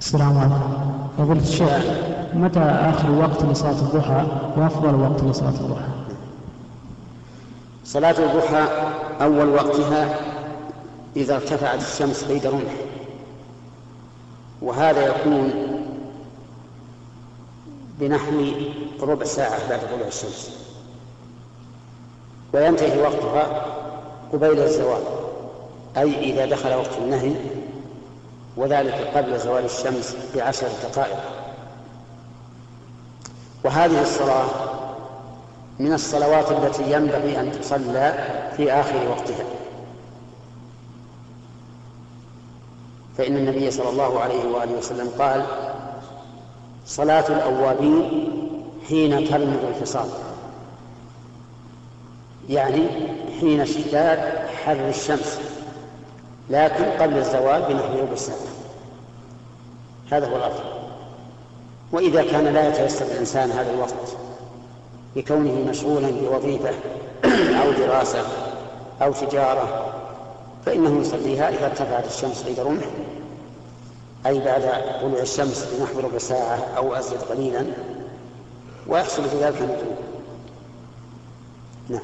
السلام عليكم. فضيلة الشيخ متى آخر وقت لصلاة الضحى؟ وأفضل وقت لصلاة الضحى؟ صلاة الضحى أول وقتها إذا ارتفعت الشمس قيد رمح. وهذا يكون بنحو ربع ساعة بعد طلوع الشمس. وينتهي وقتها قبيل الزوال أي إذا دخل وقت النهي وذلك قبل زوال الشمس بعشر دقائق. وهذه الصلاة من الصلوات التي ينبغي أن تصلى في آخر وقتها. فإن النبي صلى الله عليه وآله وسلم قال صلاة الأوابين حين ترمض الفصال يعني حين اشتداد حر الشمس. لكن قبل الزوال بنحو ربع ساعة هذا هو الأفضل. وإذا كان لا يتيسر الإنسان هذا الوقت بكونه مشغولا بوظيفة أو دراسة أو تجارة فإنه يصليها إذا ارتفعت الشمس قيد رمح أي بعد طلوع الشمس بنحو ربع ساعة أو أزيد قليلا ويحصل في ذلك نعم.